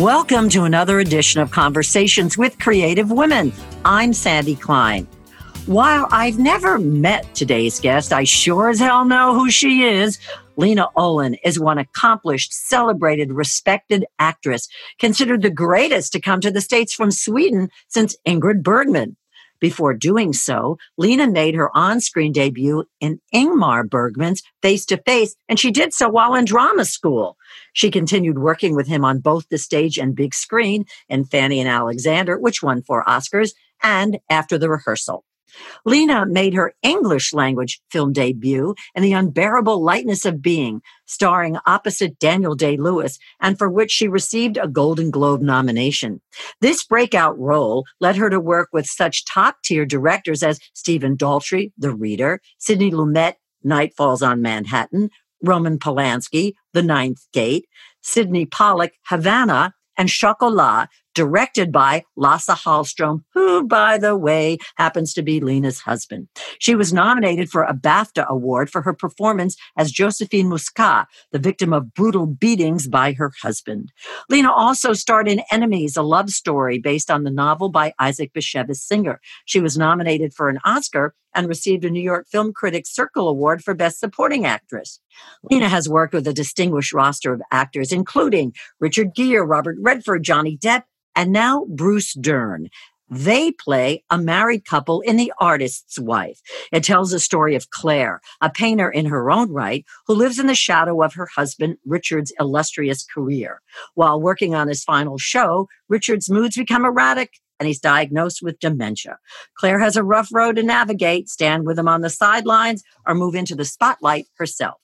Welcome to another edition of Conversations with Creative Women. I'm Sandy Klein. While I've never met today's guest, I sure as hell know who she is. Lena Olin is one accomplished, celebrated, respected actress, considered the greatest to come to the States from Sweden since Ingrid Bergman. Before doing so, Lena made her on screen debut in Ingmar Bergman's Face to Face, and she did so while in drama school. She continued working with him on both the stage and big screen in Fanny and Alexander, which won four Oscars, and after the rehearsal. Lena made her English language film debut in The Unbearable Lightness of Being, starring opposite Daniel Day Lewis, and for which she received a Golden Globe nomination. This breakout role led her to work with such top tier directors as Stephen Daldry, The Reader, Sidney Lumet, Night Falls on Manhattan, Roman Polanski, The Ninth Gate, Sydney Pollack, Havana, and Chocolat, directed by Lasse Hallström, who, by the way, happens to be Lena's husband. She was nominated for a BAFTA award for her performance as Josephine Muscat, the victim of brutal beatings by her husband. Lena also starred in Enemies, a love story based on the novel by Isaac Bashevis Singer. She was nominated for an Oscar and received a New York Film Critics Circle Award for Best Supporting Actress. Lena has worked with a distinguished roster of actors, including Richard Gere, Robert Redford, Johnny Depp, and now Bruce Dern. They play a married couple in The Artist's Wife. It tells the story of Claire, a painter in her own right, who lives in the shadow of her husband Richard's illustrious career. While working on his final show, Richard's moods become erratic and he's diagnosed with dementia. Claire has a rough road to navigate, stand with him on the sidelines, or move into the spotlight herself.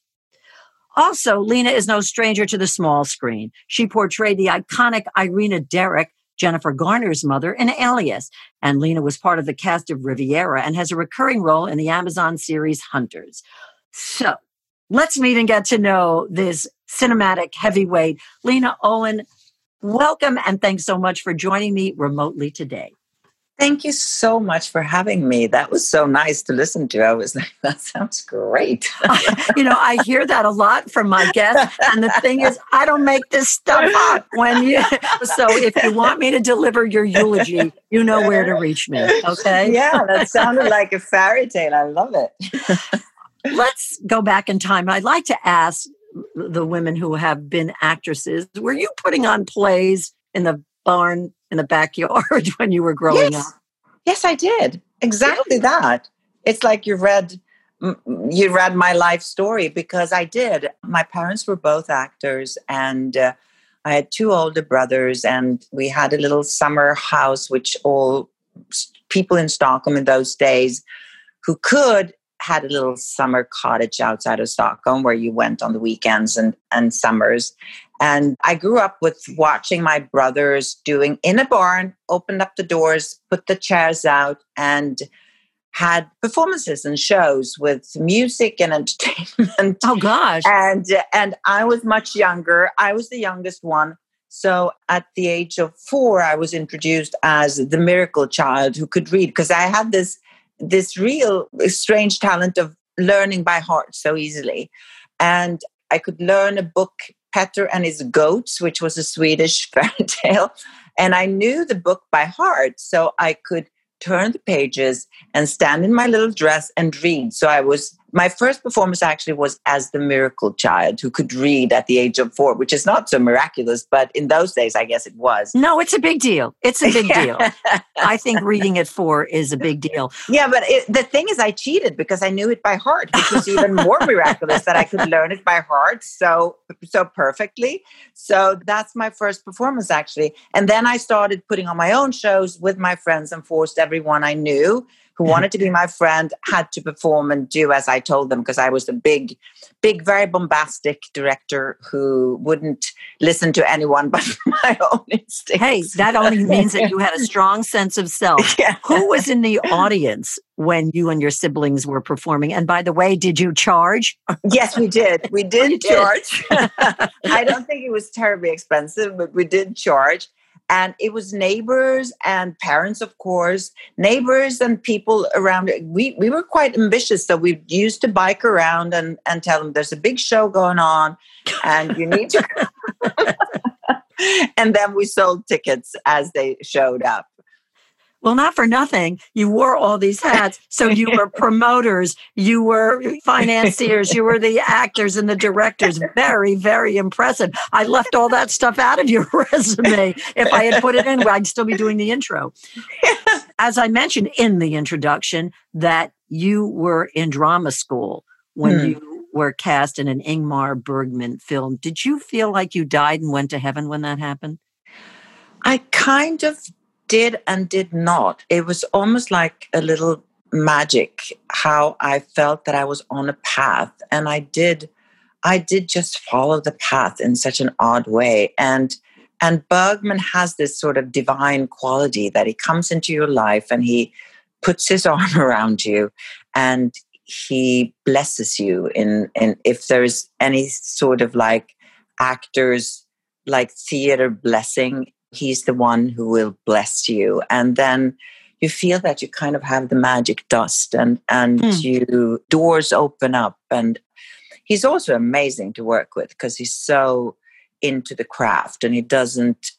Also, Lena is no stranger to the small screen. She portrayed the iconic Irina Derevko Jennifer Garner's mother in Alias. And Lena was part of the cast of Riviera and has a recurring role in the Amazon series Hunters. So let's meet and get to know this cinematic heavyweight. Lena Olin, welcome and thanks so much for joining me remotely today. Thank you so much for having me. That was so nice to listen to. I was like, that sounds great. you know, I hear that a lot from my guests. And the thing is, I don't make this stuff up when you, so if you want me to deliver your eulogy, you know where to reach me. Okay. Yeah, that sounded like a fairy tale. I love it. Let's go back in time. I'd like to ask the women who have been actresses were you putting on plays in the barn in the backyard when you were growing yes. up? Yes, I did. Exactly really? that. It's like you read you read my life story because I did. My parents were both actors and uh, I had two older brothers and we had a little summer house which all people in Stockholm in those days who could had a little summer cottage outside of Stockholm where you went on the weekends and, and summers. And I grew up with watching my brothers doing in a barn, opened up the doors, put the chairs out, and had performances and shows with music and entertainment. Oh gosh. And and I was much younger. I was the youngest one. So at the age of 4 I was introduced as the miracle child who could read because I had this this real strange talent of learning by heart so easily. And I could learn a book, Petter and his Goats, which was a Swedish fairy tale. And I knew the book by heart. So I could turn the pages and stand in my little dress and read. So I was my first performance actually was as the miracle child who could read at the age of four, which is not so miraculous, but in those days, I guess it was. No, it's a big deal. It's a big deal. I think reading at four is a big deal. Yeah, but it, the thing is, I cheated because I knew it by heart, which was even more miraculous that I could learn it by heart so so perfectly. So that's my first performance actually, and then I started putting on my own shows with my friends and forced everyone I knew who wanted to be my friend had to perform and do as I told them because I was a big, big, very bombastic director who wouldn't listen to anyone but my own instincts. Hey, that only means that you had a strong sense of self. Yeah. Who was in the audience when you and your siblings were performing? And by the way, did you charge? yes, we did. We oh, did charge. I don't think it was terribly expensive, but we did charge and it was neighbors and parents of course neighbors and people around we we were quite ambitious so we used to bike around and and tell them there's a big show going on and you need to and then we sold tickets as they showed up. Well, not for nothing. You wore all these hats. So you were promoters, you were financiers, you were the actors and the directors. Very, very impressive. I left all that stuff out of your resume. If I had put it in, I'd still be doing the intro. As I mentioned in the introduction, that you were in drama school when hmm. you were cast in an Ingmar Bergman film. Did you feel like you died and went to heaven when that happened? I kind of did and did not. It was almost like a little magic how I felt that I was on a path and I did I did just follow the path in such an odd way and and Bergman has this sort of divine quality that he comes into your life and he puts his arm around you and he blesses you in in if there's any sort of like actors like theater blessing he's the one who will bless you. And then you feel that you kind of have the magic dust and and hmm. you doors open up. And he's also amazing to work with because he's so into the craft and he doesn't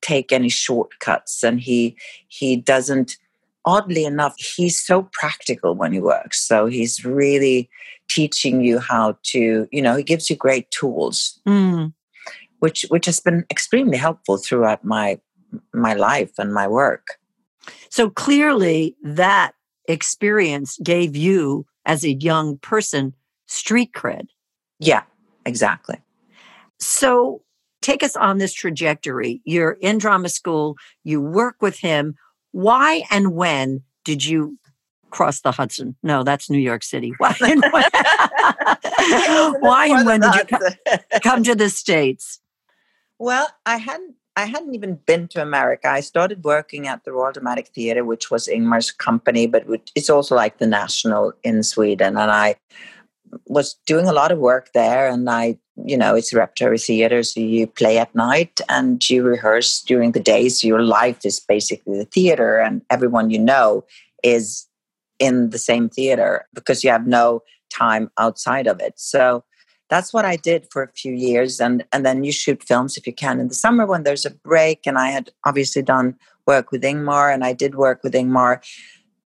take any shortcuts. And he he doesn't oddly enough he's so practical when he works. So he's really teaching you how to you know he gives you great tools. Mm which which has been extremely helpful throughout my my life and my work. So clearly that experience gave you as a young person street cred. Yeah, exactly. So take us on this trajectory. You're in drama school, you work with him. Why and when did you cross the Hudson? No, that's New York City. Why and when, Why and when did you come to the States? Well, I hadn't I hadn't even been to America. I started working at the Royal Dramatic Theatre, which was Ingmar's company, but it's also like the national in Sweden. And I was doing a lot of work there. And I, you know, it's a repertory theatre, so you play at night and you rehearse during the day. So your life is basically the theatre, and everyone you know is in the same theatre because you have no time outside of it. So that's what I did for a few years. And, and then you shoot films if you can in the summer when there's a break. And I had obviously done work with Ingmar, and I did work with Ingmar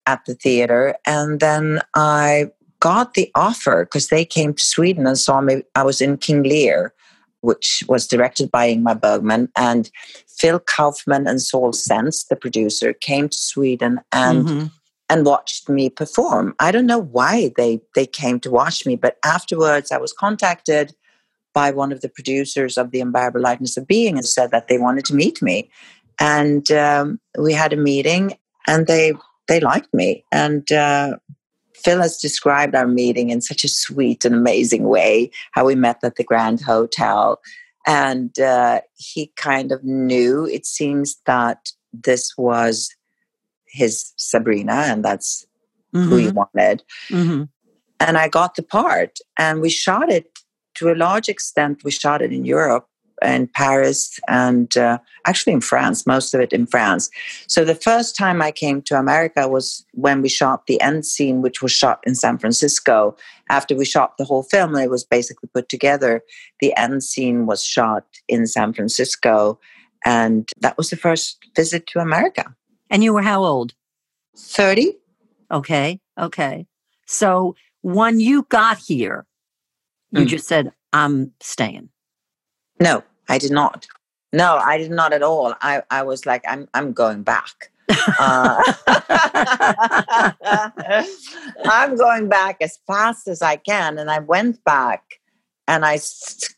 at the theater. And then I got the offer because they came to Sweden and saw me. I was in King Lear, which was directed by Ingmar Bergman. And Phil Kaufman and Saul Zaentz, the producer, came to Sweden and mm-hmm and watched me perform. I don't know why they they came to watch me, but afterwards I was contacted by one of the producers of the Unbearable Lightness of Being and said that they wanted to meet me, and um, we had a meeting, and they they liked me, and uh, Phil has described our meeting in such a sweet and amazing way. How we met at the Grand Hotel, and uh, he kind of knew. It seems that this was his Sabina, and that's mm-hmm. who he mm-hmm. wanted. Mm-hmm. And I got the part, and we shot it to a large extent. We shot it in Europe and Paris, and uh, actually in France, most of it in France. So the first time I came to America was when we shot the end scene, which was shot in San Francisco. After we shot the whole film, it was basically put together. The end scene was shot in San Francisco, and that was the first visit to America. And you were how old? 30. Okay. Okay. So when you got here, you mm. just said, I'm staying. No, I did not. No, I did not at all. I, I was like, I'm I'm going back. uh, I'm going back as fast as I can. And I went back and I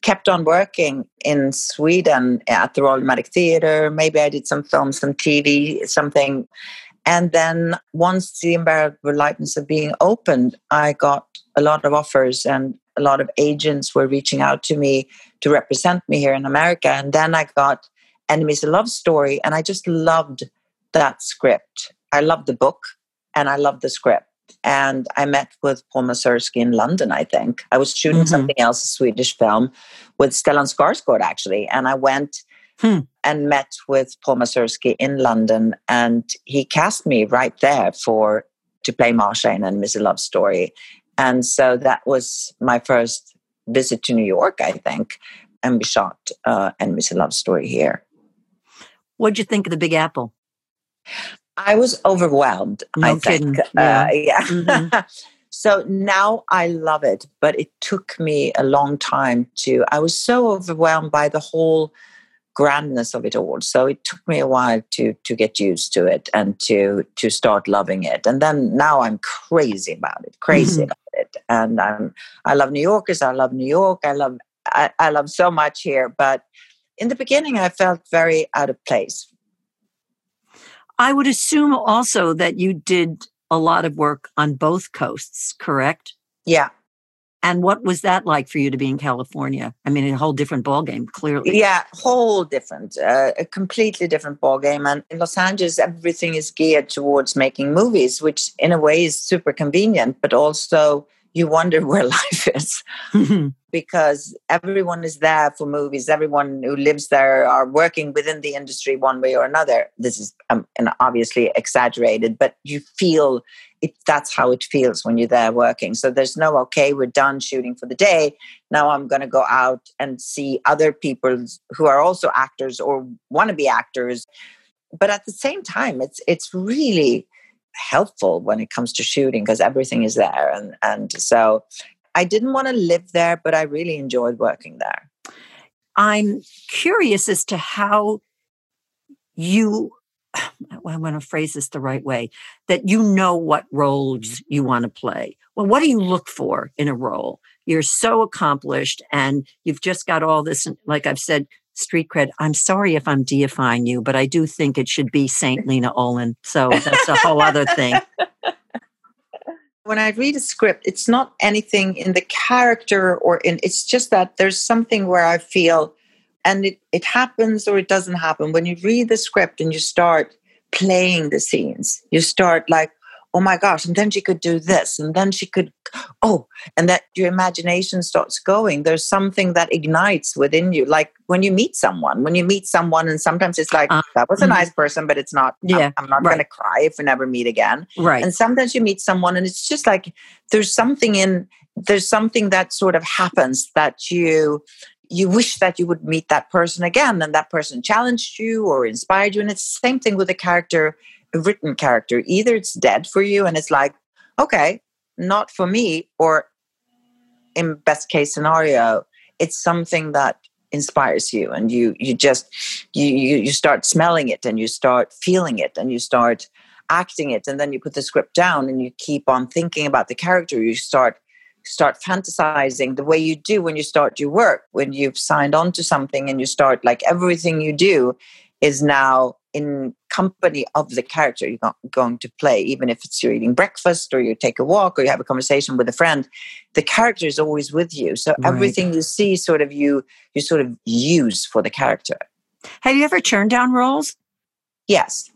kept on working in Sweden at the Royal Dramatic Theatre. Maybe I did some films, some TV, something. And then once the Unbearable Lightness of Being opened, I got a lot of offers and a lot of agents were reaching out to me to represent me here in America. And then I got Enemies a Love Story, and I just loved that script. I loved the book and I loved the script and I met with Paul Mazursky in London, I think. I was shooting mm-hmm. something else, a Swedish film, with Stellan Skarsgård, actually. And I went hmm. and met with Paul Mazursky in London, and he cast me right there for to play Masha in Miss Love Story. And so that was my first visit to New York, I think. and we shot uh, a Love Story here. What'd you think of the Big Apple? I was overwhelmed. No I kidding. think. Yeah. Uh, yeah. Mhm. so now I love it, but it took me a long time to. I was so overwhelmed by the whole grandness of it all. So it took me a while to to get used to it and to to start loving it. And then now I'm crazy about it, crazy Mhm. about it. And I'm I love New Yorkers. I love New York. I love I, I love so much here. But in the beginning, I felt very out of place. I would assume also that you did a lot of work on both coasts, correct? Yeah, And what was that like for you to be in California? I mean, a whole different ballgame, clearly. Yeah, whole different, uh, a completely different ball game. And in Los Angeles, everything is geared towards making movies, which in a way is super convenient, but also you wonder where life is because everyone is there for movies. Everyone who lives there are working within the industry one way or another. This is um, and obviously exaggerated, but you feel it. That's how it feels when you're there working. So there's no okay, we're done shooting for the day. Now I'm going to go out and see other people who are also actors or want to be actors. But at the same time, it's it's really helpful when it comes to shooting because everything is there and and so I didn't want to live there, but I really enjoyed working there. I'm curious as to how you, I want to phrase this the right way, that you know what roles you want to play. Well, what do you look for in a role? You're so accomplished and you've just got all this, like I've said, street cred. I'm sorry if I'm deifying you, but I do think it should be Saint Lena Olin. So that's a whole other thing. when I read a script, it's not anything in the character or in it's just that there's something where I feel and it, it happens or it doesn't happen. When you read the script and you start playing the scenes, you start like, oh my gosh, and then she could do this, and then she could, oh, and that your imagination starts going. There's something that ignites within you. Like when you meet someone, when you meet someone, and sometimes it's like, Uh, that was a mhm. nice person, but it's not, I'm- Yeah, I'm, not right. going to cry if we never meet again Right. and sometimes you meet someone and it's just like there's something in there's something that sort of happens that you you wish that you would meet that person again and that person challenged you or inspired you and it's the same thing with a character written character. Either it's dead for you and it's like okay not for me or in best case scenario it's something that inspires you and you you just you you, you start smelling it and you start feeling it and you start acting it and then you put the script down and you keep on thinking about the character. You start start fantasizing the way you do when you start your work. When you've signed on to something and you start like everything you do is now in company of the character you're go- going to play even if it's you're eating breakfast or you take a walk or you have a conversation with a friend the character is always with you so Right. everything you see sort of you you sort of use for the character Have you ever turned down roles yes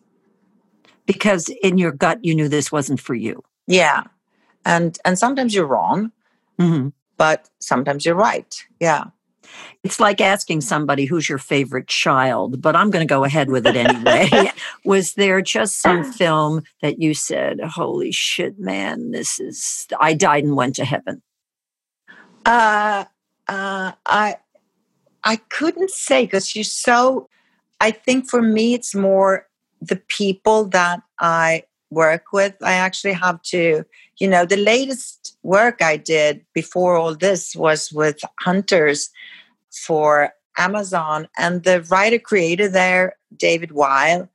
because in your gut you knew this wasn't for you? yeah and and sometimes you're wrong Mhm. but sometimes you're right. Yeah. It's like asking somebody who's your favorite child, but I'm going to go ahead with it anyway. Was there just some film that you said, "Holy shit, man, this is I died and went to heaven"? Uh, uh, I I couldn't say because you're so. I think for me, it's more the people that I work with. I actually have to, you know, the latest work I did before all this was with Hunters for Amazon, and the writer creator there, David Weil,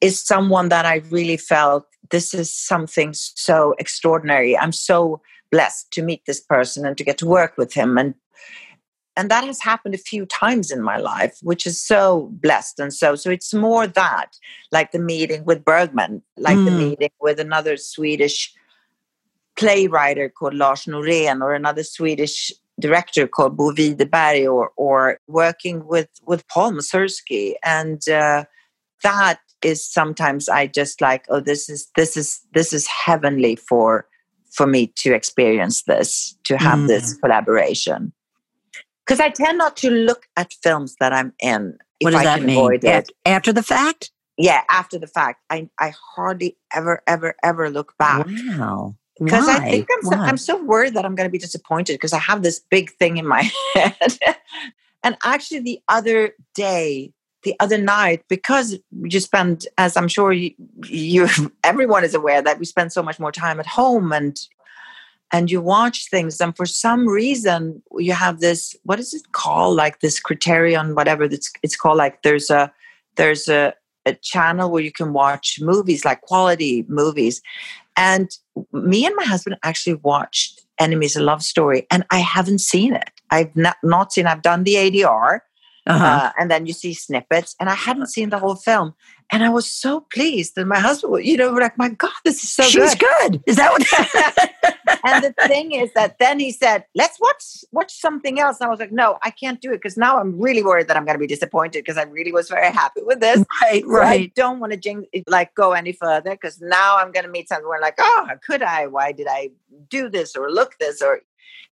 is someone that I really felt this is something so extraordinary. I'm so blessed to meet this person and to get to work with him and and that has happened a few times in my life which is so blessed and so so it's more that like the meeting with bergman like the Mm. meeting with another swedish playwright called lars norén or another swedish director called bo widerberg or or working with with paul mazursky and uh, that is sometimes i just like oh this is this is this is heavenly for for me to experience this to have this collaboration because i tend not to look at films that i'm in if What does i that can mean? avoid it After the fact? yeah after the fact i i hardly ever ever ever look back Wow. Because I think I'm so, I'm so worried that I'm going to be disappointed because I have this big thing in my head. And actually, the other day, the other night, because we just spend, as I'm sure you, you everyone is aware that we spend so much more time at home and and you watch things and for some reason you have this what is it called? Like this criterion whatever it's, it's called like there's a there's a, a channel where you can watch movies like quality movies and me and my husband actually watched enemies a love story and i haven't seen it. I've not, not seen i've done the adr uh-huh. uh, and then you see snippets and i hadn't seen the whole film and I was so pleased. And my husband, you know, like, my God, this is so She's good. good. Is that what? and the thing is that then he said, let's watch watch something else. And I was like, no, I can't do it because now I'm really worried that I'm going to be disappointed because I really was very happy with this. Right, so right. I don't want to jing- like go any further because now I'm going to meet someone like, oh, could I? Why did I do this or look this or?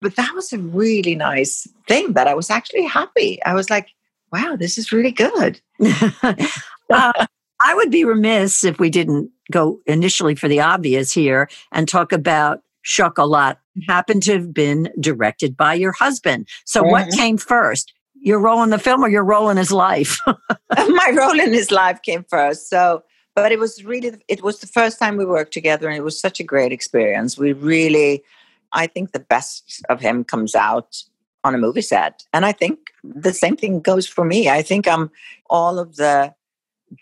But that was a really nice thing that I was actually happy. I was like, wow, this is really good. uh, I would be remiss if we didn't go initially for the obvious here and talk about Chocolat happened to have been directed by your husband. So mm-hmm. what came first? Your role in the film or your role in his life? My role in his life came first. So but it was really it was the first time we worked together and it was such a great experience. We really I think the best of him comes out on a movie set. And I think the same thing goes for me. I think I'm all of the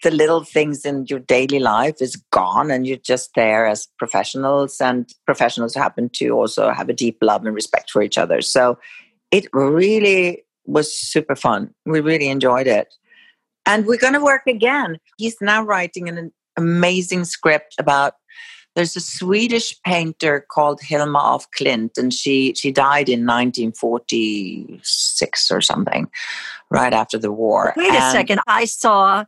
the little things in your daily life is gone and you're just there as professionals and professionals happen to also have a deep love and respect for each other so it really was super fun we really enjoyed it and we're going to work again he's now writing an amazing script about there's a swedish painter called hilma af klint and she she died in 1946 or something right after the war wait and a second i saw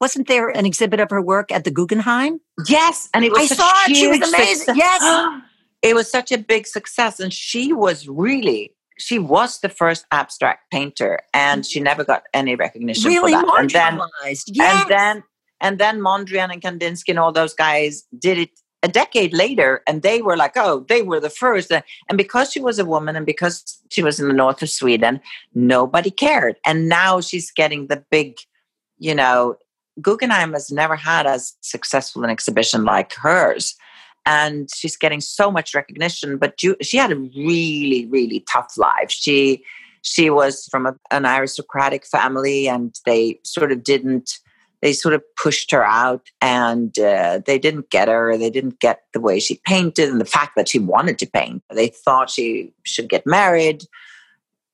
wasn't there an exhibit of her work at the Guggenheim? Yes, and it was. I saw it. She was amazing. Success. Yes, it was such a big success, and she was really. She was the first abstract painter, and she never got any recognition really for that. And then, yes. and then, and then Mondrian and Kandinsky and all those guys did it a decade later, and they were like, "Oh, they were the first. And because she was a woman, and because she was in the north of Sweden, nobody cared. And now she's getting the big, you know, Guggenheim has never had as successful an exhibition like hers. And she's getting so much recognition, but she had a really, really tough life. She she was from a, an aristocratic family, and they sort of didn't. They sort of pushed her out, and uh, they didn't get her. They didn't get the way she painted, and the fact that she wanted to paint. They thought she should get married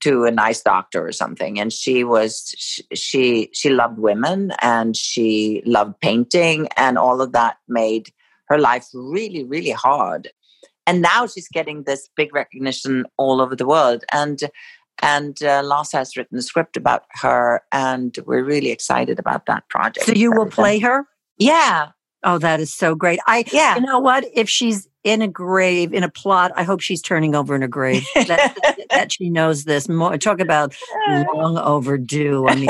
to a nice doctor or something and she was she she loved women and she loved painting and all of that made her life really really hard and now she's getting this big recognition all over the world and and uh, Lasse has written a script about her and we're really excited about that project so you will play her yeah Oh, that is so great. I, yeah. you know what? If she's in a grave, in a plot, I hope she's turning over in a grave. that, that she knows this. More, talk about long overdue. I mean,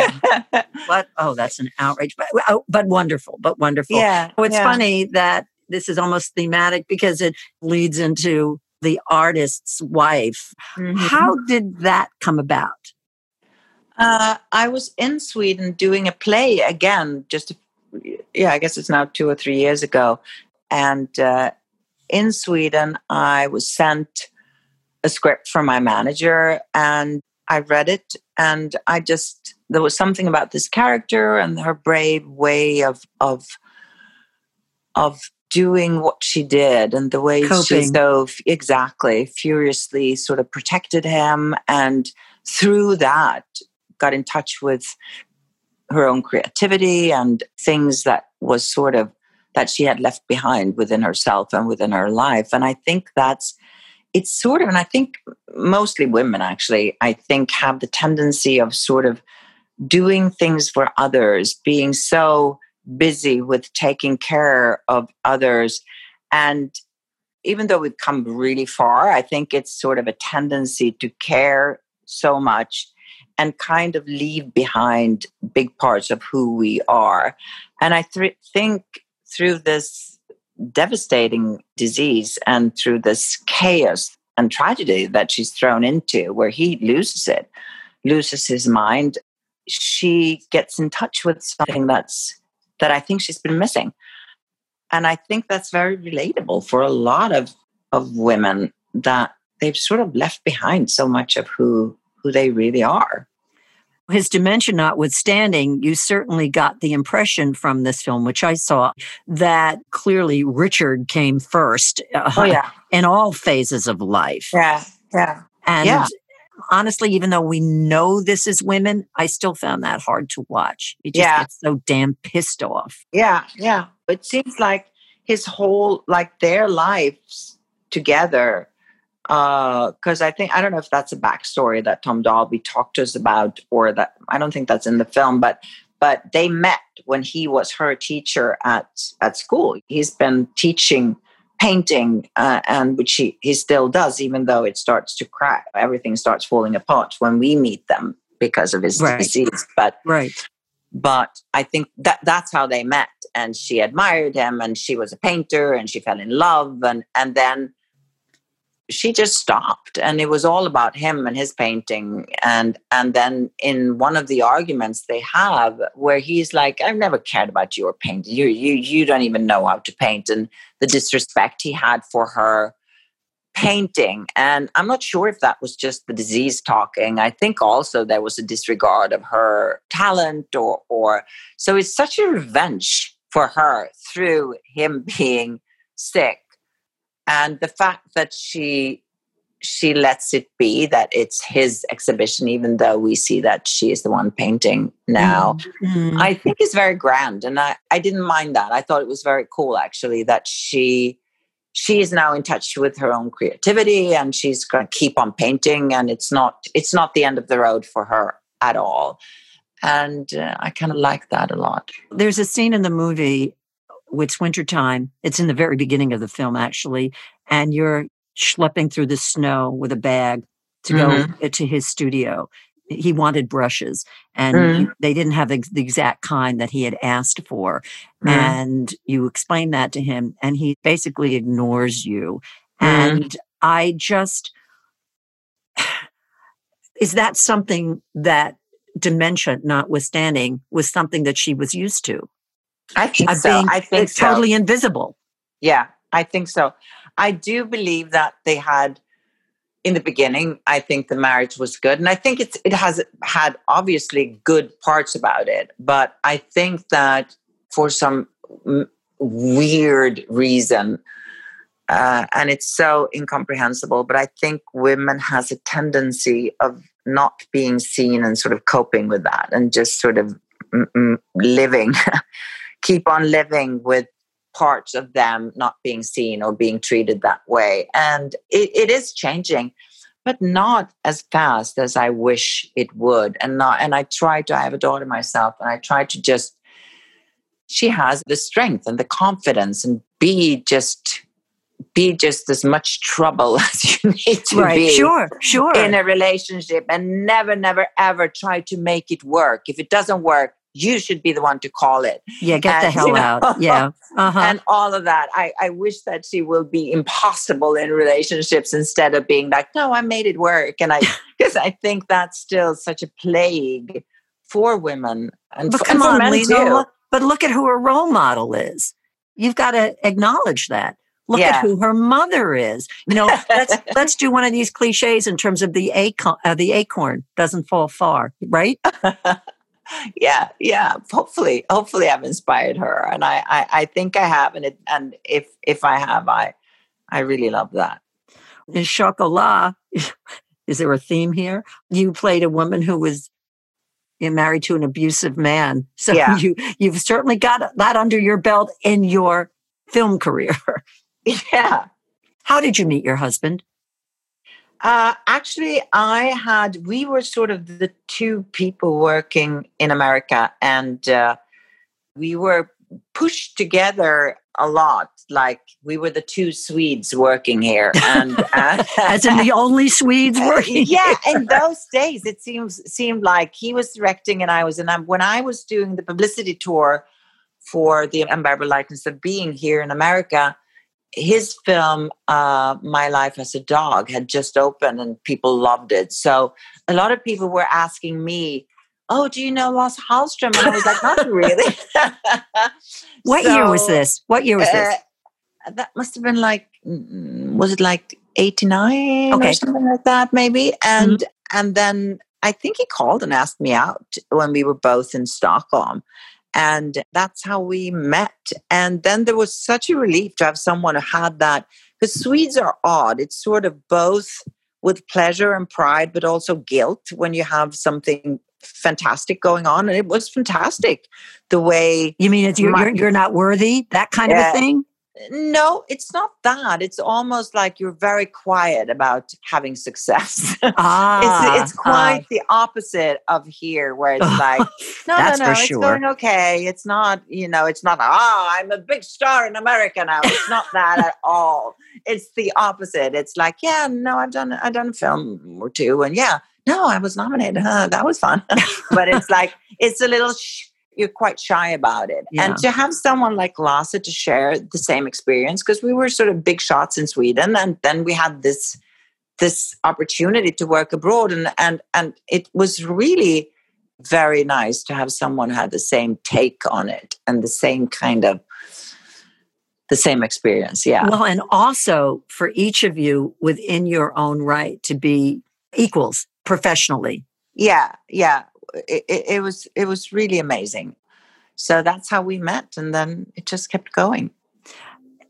what? Oh, that's an outrage, but, oh, but wonderful, but wonderful. Yeah. Oh, it's yeah. funny that this is almost thematic because it leads into the artist's wife. Mm-hmm. How did that come about? Uh, I was in Sweden doing a play again just a yeah, I guess it's now two or three years ago. And uh, in Sweden, I was sent a script from my manager and I read it. And I just, there was something about this character and her brave way of, of, of doing what she did and the way Coping. she so exactly furiously sort of protected him and through that got in touch with her own creativity and things that was sort of that she had left behind within herself and within her life. And I think that's it's sort of, and I think mostly women actually, I think have the tendency of sort of doing things for others, being so busy with taking care of others. And even though we've come really far, I think it's sort of a tendency to care so much and kind of leave behind big parts of who we are. And I th- think through this devastating disease and through this chaos and tragedy that she's thrown into, where he loses it, loses his mind, she gets in touch with something that's that I think she's been missing. And I think that's very relatable for a lot of, of women that they've sort of left behind so much of who who they really are. His dementia notwithstanding, you certainly got the impression from this film, which I saw, that clearly Richard came first uh, oh, yeah. in all phases of life. Yeah, yeah. And yeah. Honestly, even though we know this is women, I still found that hard to watch. You just yeah. so damn pissed off. Yeah, yeah. It seems like his whole, like their lives together because uh, I think I don't know if that's a backstory that Tom Dolby talked to us about, or that I don't think that's in the film, but but they met when he was her teacher at at school. He's been teaching painting, uh, and which he he still does, even though it starts to crack. Everything starts falling apart when we meet them because of his right. disease. But right. But I think that that's how they met, and she admired him, and she was a painter, and she fell in love, and and then she just stopped and it was all about him and his painting. And and then in one of the arguments they have where he's like i've never cared about your painting you you you don't even know how to paint. And the disrespect he had for her painting. And i'm not sure if that was just the disease talking. I think also there was a disregard of her talent or or so it's such a revenge for her through him being sick and the fact that she she lets it be that it's his exhibition even though we see that she is the one painting now mm-hmm. i think is very grand. And I, I didn't mind that. I thought it was very cool actually that she she is now in touch with her own creativity and she's going to keep on painting and it's not it's not the end of the road for her at all. And uh, i kind of like that a lot. There's a scene in the movie it's wintertime. It's in the very beginning of the film, actually. And you're schlepping through the snow with a bag to mm-hmm. go to his studio. He wanted brushes and mm. they didn't have the, exact kind that he had asked for. Mm. And you explain that to him and he basically ignores you. Mm. And I just, is that something that dementia notwithstanding was something that she was used to? I think so. Being, I think so. totally invisible. Yeah, I think so. I do believe that they had in the beginning. I think the marriage was good, and I think it's it has had obviously good parts about it. But I think that for some m- weird reason, uh, and it's so incomprehensible. But I think women has a tendency of not being seen and sort of coping with that, and just sort of mm, living. keep on living with parts of them not being seen or being treated that way. And it, it is changing, but not as fast as I wish it would. And not and I try to I have a daughter myself and I try to just she has the strength and the confidence and be just be just as much trouble as you need to right. be sure sure in a relationship and never never ever try to make it work if it doesn't work you should be the one to call it. Yeah, get and, the hell you know, out. Yeah. Uh-huh. And all of that. I, I wish that she will be impossible in relationships instead of being like, no, I made it work. And I, because I think that's still such a plague for women and, but for, come and on, men Lena, too. But look at who her role model is. You've got to acknowledge that. Look yeah. at who her mother is. You know, let's let's do one of these cliches in terms of the acorn. Uh, the acorn doesn't fall far, right? Yeah, yeah. Hopefully, hopefully, I've inspired her, and I, I, I think I have, and it, and if if I have, I, I really love that. In Chocolat, is there a theme here? You played a woman who was eh, married to an abusive man, so yeah. you you've certainly got that under your belt in your film career. yeah. How did you meet your husband? Uh, actually, I had, we were sort of the two people working in America, and uh, we were pushed together a lot. Like we were the two Swedes working here, and uh, as in the only Swedes working. yeah, in those days, it seems seemed like he was directing and I was. And when I was doing the publicity tour for the unbearable lightness of being here in America, his film uh, my life as a dog had just opened and people loved it. So a lot of people were asking me oh do you know Lasse Hallström and i was like not really. What so, year was this? What year was this? uh, that must have been like mm, was it like 89 okay. or something like that maybe? And mm-hmm. and then i think he called and asked me out when we were both in stockholm and that's how we met. And then there was such a relief to have someone who had that, because Swedes are odd. It's sort of both with pleasure and pride, but also guilt when you have something fantastic going on. And it was fantastic the way. You mean it's you're, my, you're, you're, not worthy, that kind yeah, of a thing? No, it's not that. It's almost like you're very quiet about having success. Ah, it's, it's quite ah. the opposite of here, where it's like, no, no, no, it's sure. going okay. It's not, you know, it's not, ah, oh, I'm a big star in America now. It's not that at all. It's the opposite. It's like, yeah, no, I've done, I've done a film or two, and yeah, no, I was nominated. Huh, that was fun. but it's like, it's a little. Sh- you're quite shy about it. Yeah. And to have someone like Lasse to share the same experience, because we were sort of big shots in Sweden, and then we had this this opportunity to work abroad, and and and it was really very nice to have someone had the same take on it and the same kind of the same experience. Yeah. Well, and also for each of you within your own right to be equals professionally. Yeah, yeah it, it, was it was really amazing. So that's how we met, and then it just kept going.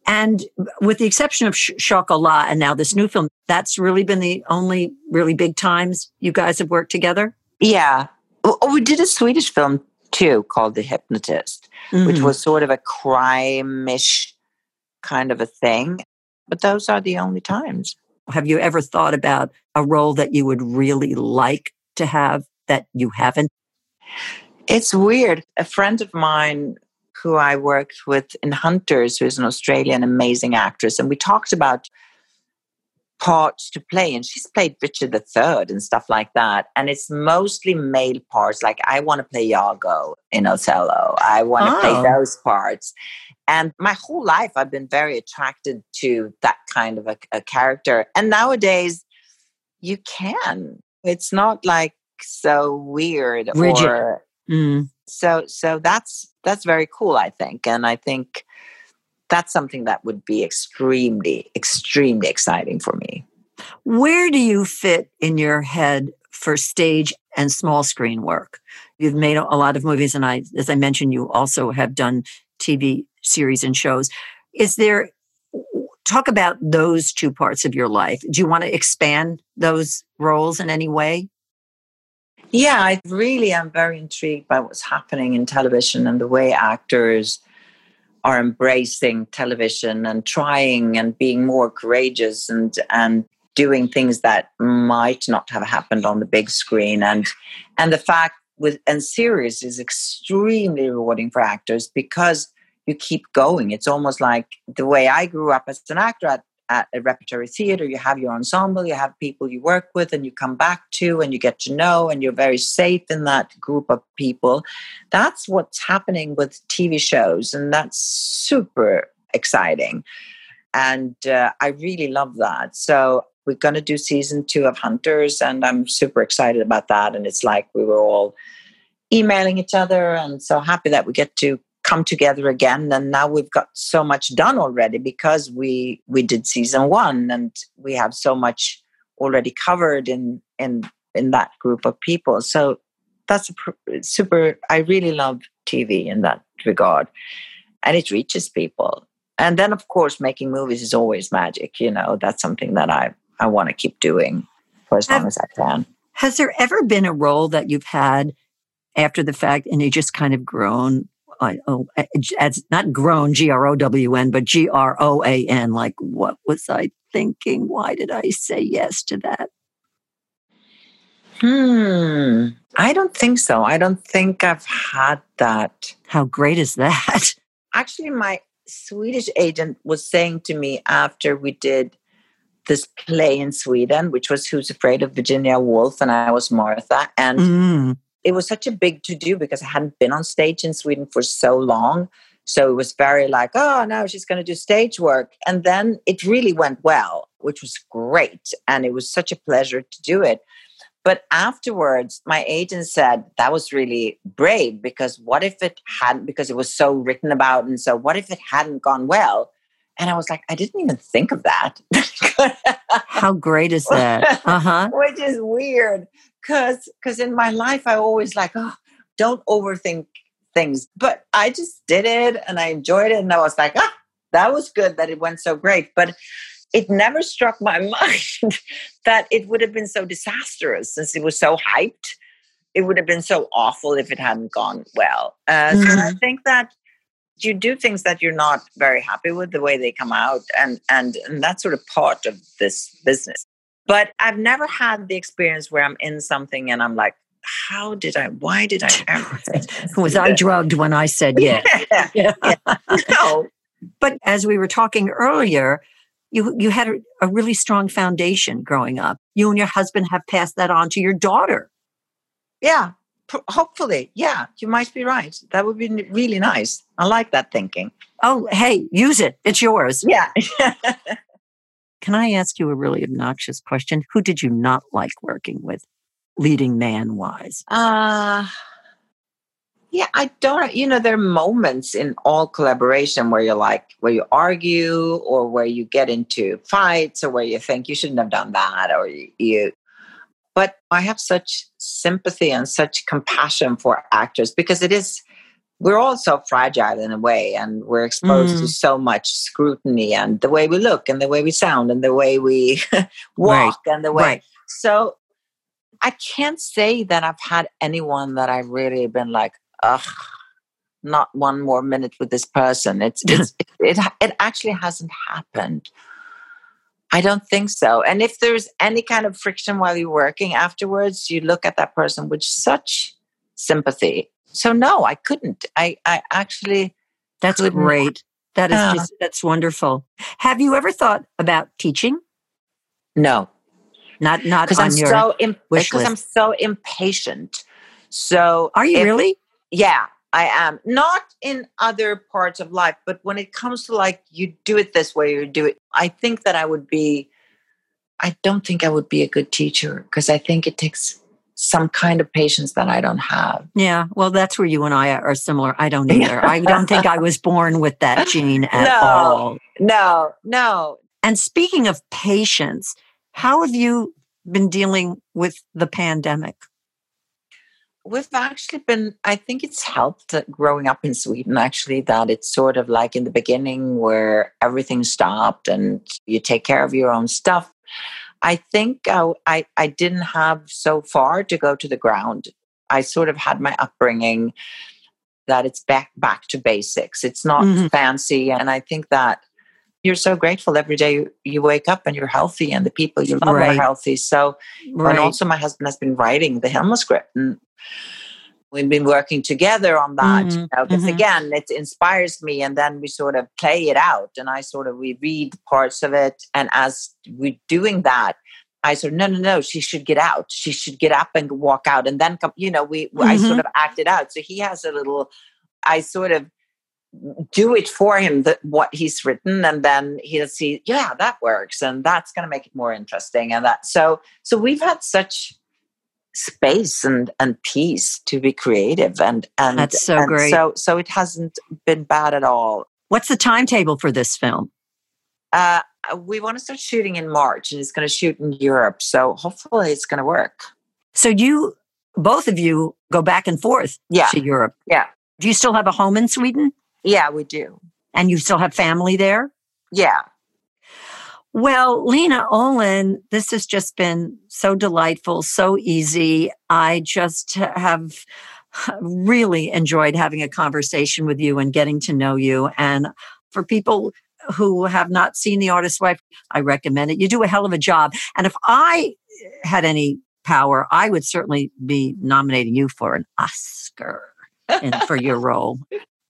And with the exception of Sh- Chocolat and now this new film, that's really been the only really big times you guys have worked together. Yeah, oh, we did a Swedish film too called The Hypnotist, mm-hmm. which was sort of a crime-ish kind of a thing. But those are the only times. Have you ever thought about a role that you would really like to have that you haven't? It's weird. A friend of mine who I worked with in Hunters, who's an Australian amazing actress, and we talked about parts to play and she's played richard iii and stuff like that and it's mostly male parts like i want to play iago in othello i want to oh. play those parts and my whole life i've been very attracted to that kind of a, a character and nowadays you can it's not like so weird Rigid. or mm. so so that's that's very cool i think and i think that's something that would be extremely extremely exciting for me. Where do you fit in your head for stage and small screen work? You've made a lot of movies and i as i mentioned you also have done tv series and shows. Is there talk about those two parts of your life. Do you want to expand those roles in any way yeah, I really am very intrigued by what's happening in television and the way actors are embracing television and trying and being more courageous and and doing things that might not have happened on the big screen. And and the fact with and series is extremely rewarding for actors because you keep going. It's almost like the way i grew up as an actor at at a repertory theater, you have your ensemble, you have people you work with and you come back to and you get to know and you're very safe in that group of people. That's what's happening with TV shows and that's super exciting. And uh, I really love that. So we're going to do season two of Hunters and I'm super excited about that. And it's like we were all emailing each other and so happy that we get to come together again and now we've got so much done already because we we did season one and we have so much already covered in in in that group of people. So that's a super i really love tv in that regard. And it reaches people. And then of course making movies is always magic you know that's something that i i want to keep doing for as long as i can. Has there ever been a role that you've had after the fact and you just kind of grown oh, as not grown, G R O W N, but G R O A N. Like, what was I thinking? Why did I say yes to that? Hmm. I don't think so. I don't think I've had that. How great is that? Actually, my Swedish agent was saying to me after we did this play in Sweden, which was Who's Afraid of Virginia Woolf, and I was Martha. And mm it was such a big to do because I hadn't been on stage in Sweden for so long. So it was very like, oh, now she's going to do stage work. And then it really went well, which was great. And it was such a pleasure to do it. But afterwards, my agent said that was really brave because what if it hadn't, because it was so written about. And so, what if it hadn't gone well? And I was like, I didn't even think of that. How great is that? Uh huh. Which is weird because because in my life I always like, oh, don't overthink things. But I just did it and I enjoyed it, and I was like, ah, that was good that it went so great. But it never struck my mind that it would have been so disastrous since it was so hyped. It would have been so awful if it hadn't gone well. Uh, mm-hmm. So I mm-hmm. think that you do things that you're not very happy with the way they come out, and and and that's sort of part of this business. But I've never had the experience where I'm in something and I'm like, how did I? Why did I ever? was I drugged when I said yes? yeah. yeah. No. But as we were talking earlier, you you had a, a really strong foundation growing up. You and your husband have passed that on to your daughter. Yeah, hopefully. Yeah, you might be right. That would be really nice. I like that thinking. Oh, hey, use it. It's yours. Yeah. Can I ask you a really obnoxious question? Who did you not like working with, leading man wise? Uh yeah, I don't, you know, there are moments in all collaboration where you're like, where you argue or where you get into fights or where you think you shouldn't have done that or you, you but I have such sympathy and such compassion for actors because it is, we're all so fragile in a way and we're exposed mm. to so much scrutiny and the way we look and the way we sound and the way we walk right. and the way. Right. So I can't say that I've had anyone that I've really been like, ugh, not one more minute with this person. It's, it's it, it, it actually hasn't happened. I don't think so. And if there's any kind of friction while you're working afterwards, you look at that person with such sympathy. So no, I couldn't. I I actually That's couldn't. great. That is just that's wonderful. Have you ever thought about teaching? No. Not not because I'm so because I'm so impatient. So are you if, really? yeah, I am. Not in other parts of life, but when it comes to like you do it this way or do it, I think that I would be, I don't think I would be a good teacher because I think it takes some kind of patience that I don't have. Yeah, well, that's where you and I are similar. I don't either. I don't think I was born with that gene at no, all. No, no. And speaking of patience, how have you been dealing with the pandemic? we've actually been i think it's helped uh, growing up in sweden actually that it's sort of like in the beginning where everything stopped and you take care of your own stuff i think I, I, I didn't have so far to go to the ground i sort of had my upbringing that it's back back to basics it's not mm-hmm. fancy and i think that you're so grateful every day you, wake up and you're healthy and the people you love right. are healthy so right. and also my husband has been writing the Hilma script and we've been working together on that mm-hmm. you know, because mm-hmm. again it inspires me and then we sort of play it out and i sort of we read parts of it and as we're doing that i said no no no she should get out she should get up and walk out and then come you know we mm-hmm. i sort mm-hmm. of acted it out so he has a little i sort of do it for him that what he's written and then he'll see yeah that works and that's going to make it more interesting and that so so we've had such space and and peace to be creative and and that's so and great. so so it hasn't been bad at all. What's the timetable for this film? Uh we want to start shooting in march and it's going to shoot in europe so hopefully it's going to work. So you both of you go back and forth yeah. to europe? Yeah. Do you still have a home in sweden? Yeah we do. And you still have family there? Yeah well, Lena Olin, this has just been so delightful, so easy. I just have really enjoyed having a conversation with you and getting to know you. And for people who have not seen The Artist's Wife, I recommend it. You do a hell of a job. And if I had any power, I would certainly be nominating you for an Oscar in, for your role.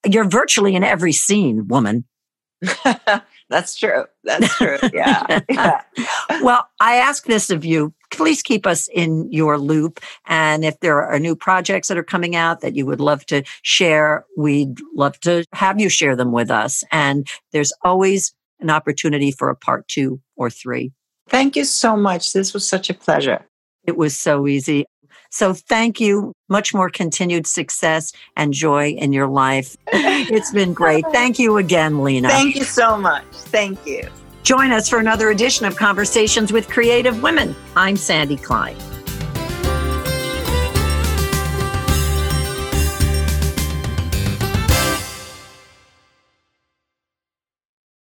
You're virtually in every scene, woman. That's true. That's true. Yeah. yeah. well, I ask this of you. Please keep us in your loop. And if there are new projects that are coming out that you would love to share, we'd love to have you share them with us. And there's always an opportunity for a part two or three. Thank you so much. This was such a pleasure. It was so easy. So thank you. Much more continued success and joy in your life. It's been great. Thank you again, Lena. Thank you so much. Thank you. Join us for another edition of Conversations with Creative Women. I'm Sandy Klein.